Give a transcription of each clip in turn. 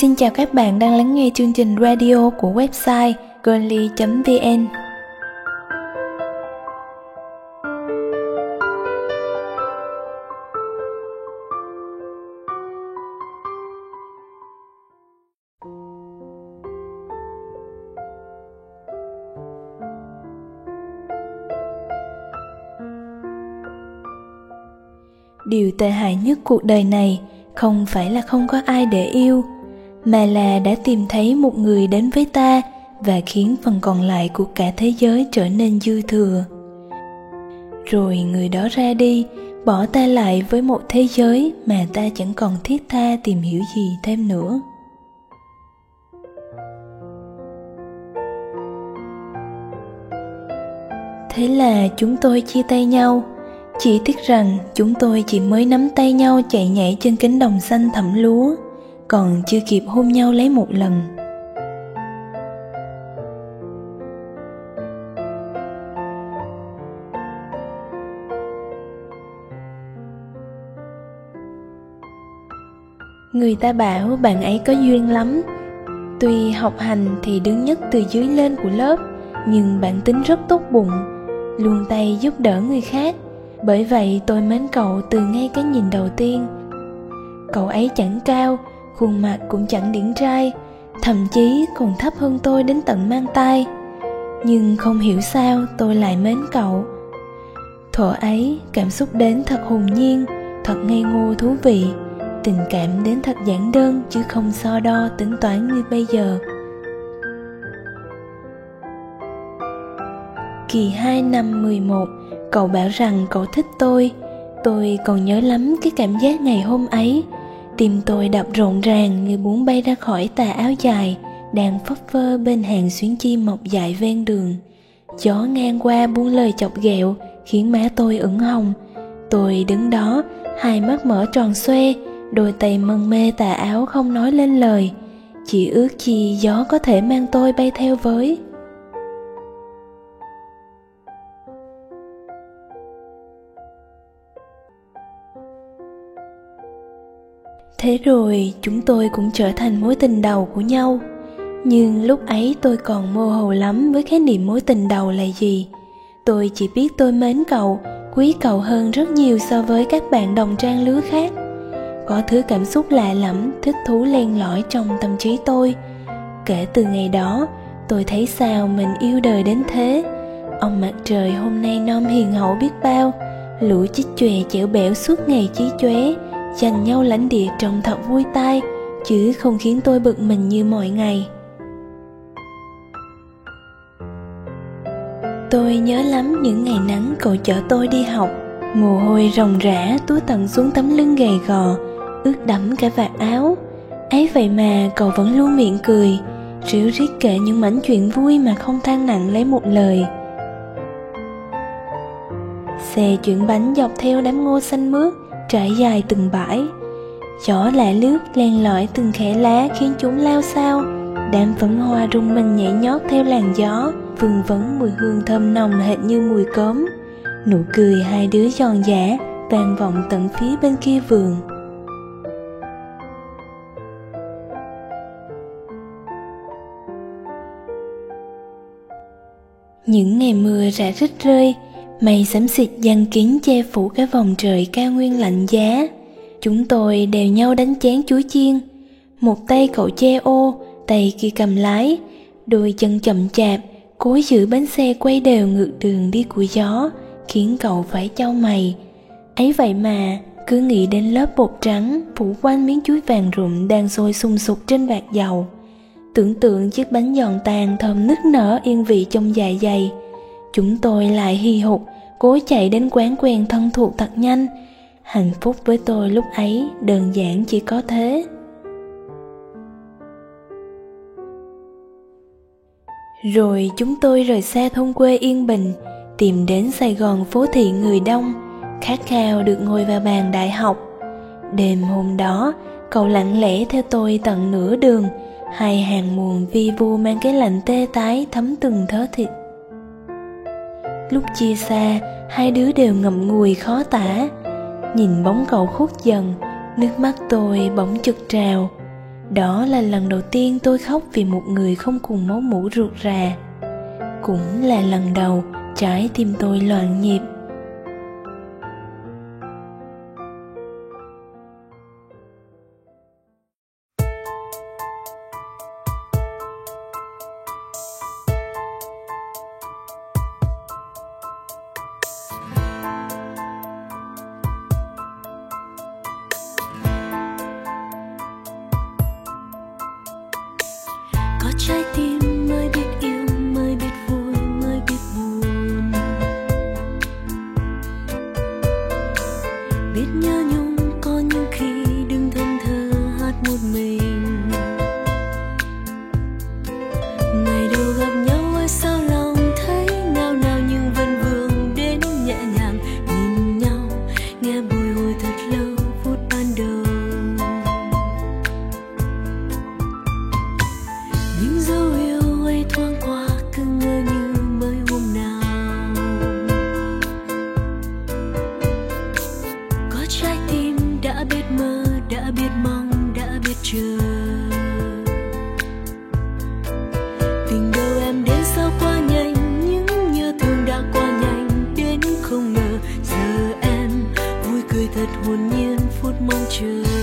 Xin chào các bạn đang lắng nghe chương trình radio của website girly.vn Điều tệ hại nhất cuộc đời này không phải là không có ai để yêu mà là đã tìm thấy một người đến với ta và khiến phần còn lại của cả thế giới trở nên dư thừa. Rồi người đó ra đi, bỏ ta lại với một thế giới mà ta chẳng còn thiết tha tìm hiểu gì thêm nữa. Thế là chúng tôi chia tay nhau. Chỉ tiếc rằng chúng tôi chỉ mới nắm tay nhau chạy nhảy trên cánh đồng xanh thẳm lúa còn chưa kịp hôn nhau lấy một lần. Người ta bảo bạn ấy có duyên lắm. Tuy học hành thì đứng nhất từ dưới lên của lớp, nhưng bản tính rất tốt bụng, luôn tay giúp đỡ người khác. Bởi vậy tôi mến cậu từ ngay cái nhìn đầu tiên. Cậu ấy chẳng cao khuôn mặt cũng chẳng điển trai thậm chí còn thấp hơn tôi đến tận mang tay nhưng không hiểu sao tôi lại mến cậu. Thuở ấy cảm xúc đến thật hồn nhiên thật ngây ngô thú vị tình cảm đến thật giản đơn chứ không so đo tính toán như bây giờ. Kỳ 2 năm 11, cậu bảo rằng cậu thích tôi. Tôi còn nhớ lắm cái cảm giác ngày hôm ấy, tim tôi đập rộn ràng như muốn bay ra khỏi tà áo dài đang phấp phơ bên hàng xuyến chi mọc dại ven đường. Gió ngang qua buông lời chọc ghẹo, khiến má tôi ửng hồng. Tôi đứng đó, hai mắt mở tròn xoe, đôi tay mân mê tà áo không nói lên lời. Chỉ ước chi gió có thể mang tôi bay theo với. Thế rồi chúng tôi cũng trở thành mối tình đầu của nhau. Nhưng lúc ấy tôi còn mơ hồ lắm với khái niệm mối tình đầu là gì. Tôi chỉ biết tôi mến cậu, quý cậu hơn rất nhiều so với các bạn đồng trang lứa khác. Có thứ cảm xúc lạ lẫm, thích thú len lỏi trong tâm trí tôi. Kể từ ngày đó, tôi thấy sao mình yêu đời đến thế. Ông mặt trời hôm nay non hiền hậu biết bao, lũ chích chòe chẻo bẻo suốt ngày chí chóe dành nhau lãnh địa trông thật vui tai, chứ không khiến tôi bực mình như mọi ngày. Tôi nhớ lắm những ngày nắng cậu chở tôi đi học. Mồ hôi ròng rã túa tận xuống tấm lưng gầy gò, ướt đẫm cả vạt áo. Ấy vậy mà cậu vẫn luôn miệng cười ríu rít kể những mảnh chuyện vui mà không than nặng lấy một lời. Xe chuyển bánh dọc theo đám ngô xanh mướt trải dài từng bãi. Gió lạ lướt len lỏi từng khẽ lá khiến chúng lao sao đám phấn hoa rung mình nhảy nhót theo làn gió, vương vấn mùi hương thơm nồng hệt như mùi cốm. Nụ cười hai đứa giòn giả vang vọng tận phía bên kia vườn. Những ngày mưa rã rít rơi Mây xám xịt giăng kín che phủ cái vòng trời cao nguyên lạnh giá. Chúng tôi đều nhau đánh chén chuối chiên. Một tay cậu che ô, tay kia cầm lái. Đôi chân chậm chạp, cố giữ bánh xe quay đều ngược đường đi của gió Khiến cậu phải trao mày. Ấy vậy mà, cứ nghĩ đến lớp bột trắng phủ quanh miếng chuối vàng rụm đang sôi sung sục trên bạc dầu. Tưởng tượng chiếc bánh giòn tàn thơm nức nở yên vị trong dạ dày chúng tôi lại hì hục, cố chạy đến quán quen thân thuộc thật nhanh. Hạnh phúc với tôi lúc ấy, đơn giản chỉ có thế. Rồi chúng tôi rời xa thôn quê yên bình, tìm đến sài gòn phố thị người đông, khát khao được ngồi vào bàn đại học. Đêm hôm đó, cậu lặng lẽ theo tôi tận nửa đường, hai hàng muồng vi vu mang cái lạnh tê tái thấm từng thớ thịt lúc chia xa, hai đứa đều ngậm ngùi khó tả. Nhìn bóng cậu khuất dần, nước mắt tôi bỗng trực trào. Đó là lần đầu tiên tôi khóc vì một người không cùng máu mủ ruột rà. Cũng là lần đầu trái tim tôi loạn nhịp. thật hồn nhiên phút mong chờ.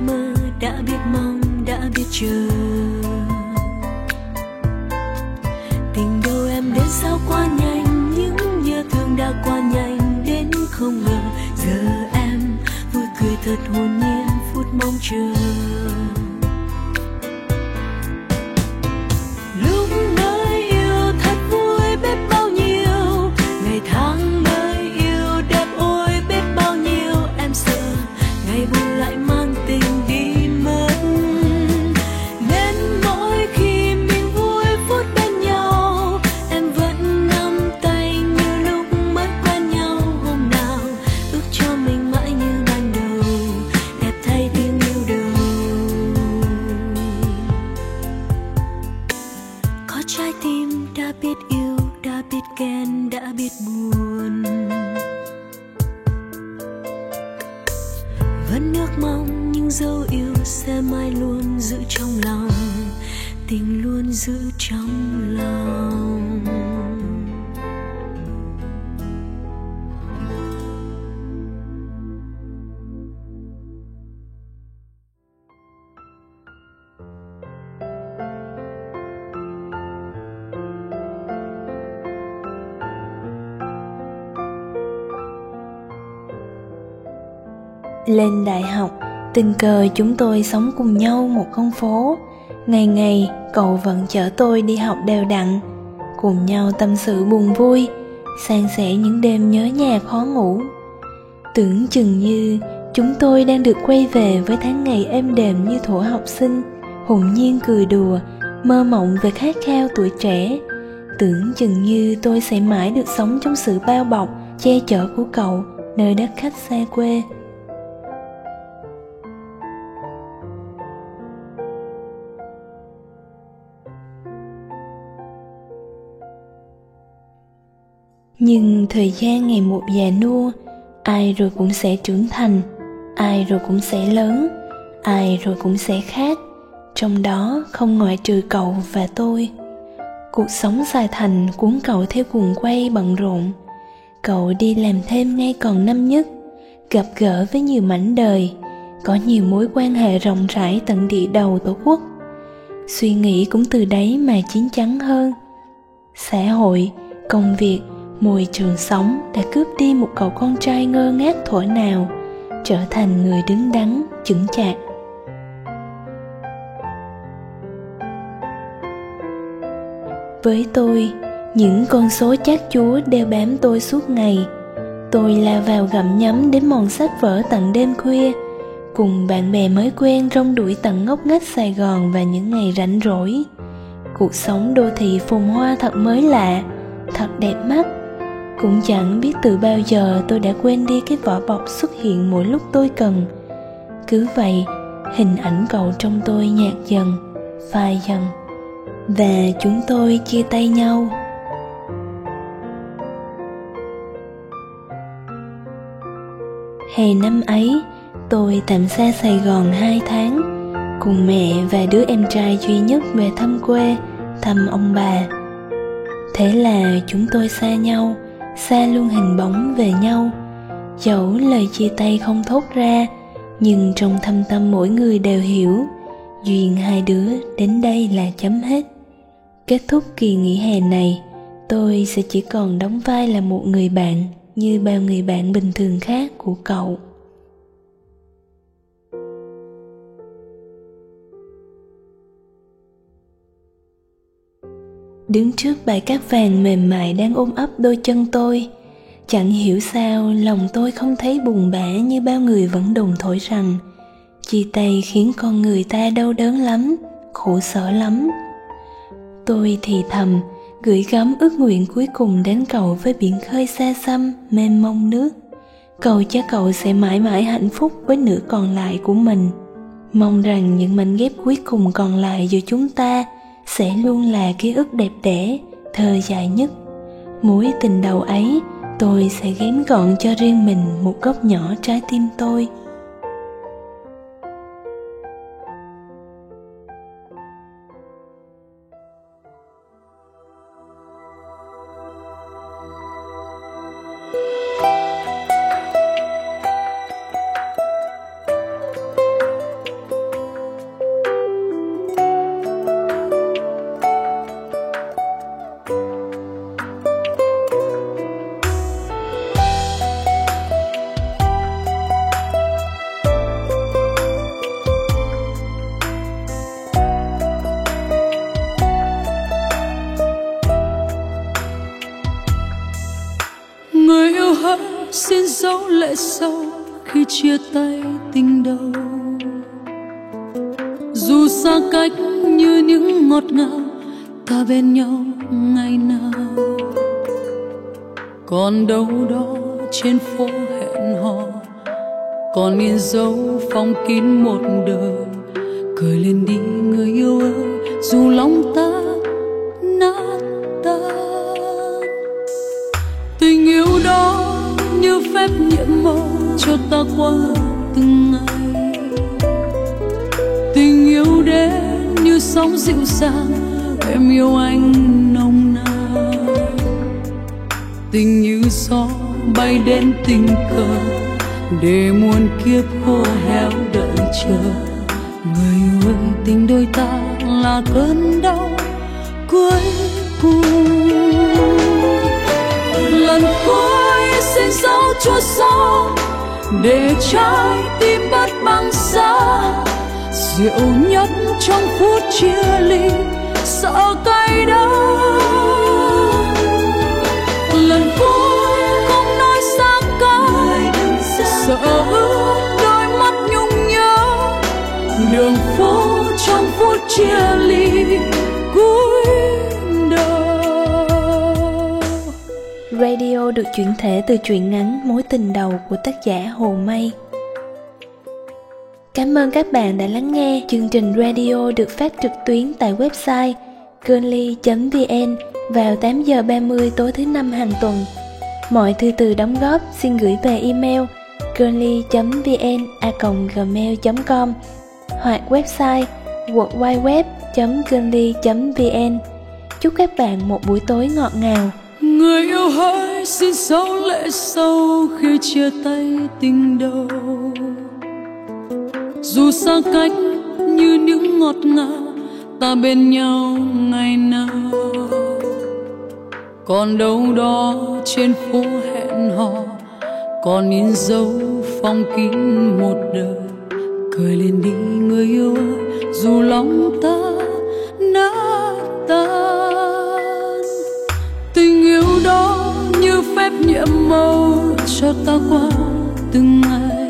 mơ đã biết mong, đã biết chờ. Tình đầu em đến sao quá nhanh, những nhớ thương đã qua nhanh, đến không ngờ giờ em vui cười thật hồn nhiên, phút mong chờ. Lên đại học tình cờ chúng tôi sống cùng nhau một con phố ngày ngày, cậu vẫn chở tôi đi học đều đặn, cùng nhau tâm sự buồn vui, san sẻ những đêm nhớ nhà khó ngủ. Tưởng chừng như chúng tôi đang được quay về với tháng ngày êm đềm như thuở học sinh, hồn nhiên cười đùa, mơ mộng về khát khao tuổi trẻ. Tưởng chừng như tôi sẽ mãi được sống trong sự bao bọc, che chở của cậu nơi đất khách xa quê. Nhưng thời gian ngày một già nua, ai rồi cũng sẽ trưởng thành, ai rồi cũng sẽ lớn, ai rồi cũng sẽ khác. Trong đó không ngoại trừ cậu và tôi. Cuộc sống dài thành cuốn cậu theo cuồng quay bận rộn. Cậu đi làm thêm ngay còn năm nhất, gặp gỡ với nhiều mảnh đời, có nhiều mối quan hệ rộng rãi tận địa đầu tổ quốc. Suy nghĩ cũng từ đấy mà chín chắn hơn. Xã hội, công việc môi trường sống đã cướp đi một cậu con trai ngơ ngác thuở nào, trở thành người đứng đắn, chững chạc. Với tôi, những con số chát chúa đeo bám tôi suốt ngày. Tôi la vào gặm nhấm đến mòn sách vở tận đêm khuya, cùng bạn bè mới quen rong đuổi tận ngóc ngách sài gòn và những ngày rảnh rỗi. Cuộc sống đô thị phồn hoa thật mới lạ, thật đẹp mắt cũng chẳng biết từ bao giờ tôi đã quên đi cái vỏ bọc xuất hiện mỗi lúc tôi cần. Cứ vậy, hình ảnh cậu trong tôi nhạt dần, phai dần, và chúng tôi chia tay nhau. Hè năm ấy, tôi tạm xa sài gòn hai tháng, cùng mẹ và đứa em trai duy nhất về thăm quê, thăm ông bà. Thế là chúng tôi xa nhau xa luôn hình bóng về nhau. Dẫu lời chia tay không thốt ra, nhưng trong thâm tâm mỗi người đều hiểu, duyên hai đứa đến đây là chấm hết. Kết thúc kỳ nghỉ hè này, tôi sẽ chỉ còn đóng vai là một người bạn như bao người bạn bình thường khác của cậu. Đứng trước bãi cát vàng mềm mại đang ôm ấp đôi chân tôi. Chẳng hiểu sao lòng tôi không thấy buồn bã như bao người vẫn đồn thổi rằng, chia tay khiến con người ta đau đớn lắm, khổ sở lắm. Tôi thì thầm, gửi gắm ước nguyện cuối cùng đến cậu với biển khơi xa xăm, mênh mông nước. Cầu cho cậu sẽ mãi mãi hạnh phúc với nửa còn lại của mình. Mong rằng những mảnh ghép cuối cùng còn lại giữa chúng ta sẽ luôn là ký ức đẹp đẽ, thơ dài nhất. Mối tình đầu ấy, tôi sẽ ghém gọn cho riêng mình một góc nhỏ trái tim tôi. Dấu lệ sâu khi chia tay tình đầu. Dù xa cách như những ngọt ngào, ta bên nhau ngày nào. Còn đâu đó trên phố hẹn hò, còn in dấu phong kín một đời cười lên đi người yêu ơi, dù lòng ta phép nhiệm màu cho ta qua từng ngày. Tình yêu đến như sóng dịu dàng, em yêu anh nồng nàn. Tình như gió bay đến tình cờ, để muôn kiếp khô héo đợi chờ. Người ơi, tình đôi ta là cơn đau cuối cùng. Lần cuối xin dấu chua xót để trái tim bất băng xa rượu nhất trong phút chia ly, sợ cay đắng. Lần cuối không nói xa cách sợ ước đôi mắt nhung nhớ. Đường phố trong phút chia ly Radio được chuyển thể từ truyện ngắn Mối tình đầu của tác giả Hồ Mây. Cảm ơn các bạn đã lắng nghe. Chương trình radio được phát trực tuyến tại website girly.vn vào 8 giờ 30 tối thứ năm hàng tuần. Mọi thư từ đóng góp xin gửi về email girly.vn@gmail.com hoặc website www.girly.vn. Chúc các bạn một buổi tối ngọt ngào người yêu hỡi, xin dấu lệ sâu khi chia tay tình đầu. Dù xa cách như những ngọt ngào, ta bên nhau ngày nào. Còn đâu đó trên phố hẹn hò, còn in dấu phong kín một đời. Cười lên đi, người yêu ơi, dù lòng ta nhiệm màu cho ta qua từng ngày.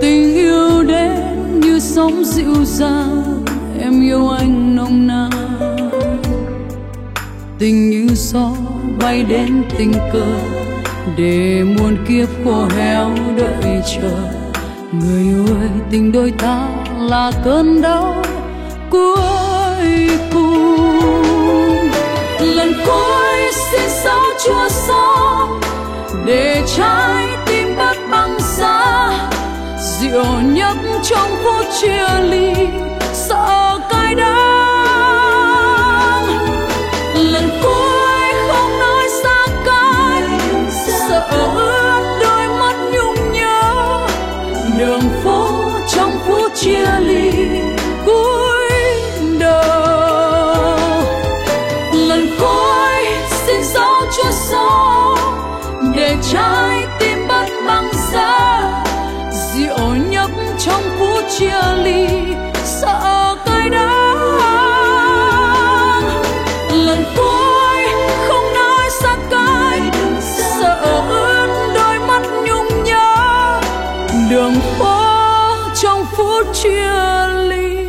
Tình yêu đến như sóng dịu dàng, em yêu anh nồng nàn. Tình như gió bay đến tình cờ, để muôn kiếp khô héo đợi chờ. Người yêu ơi, tình đôi ta là cơn đau cuối cùng. Lần cuối xin sao chúa xót để trái tim bất băng giá rượu nhấp trong phút chia ly, sợ cay đắng. đường phố trong phút chia ly.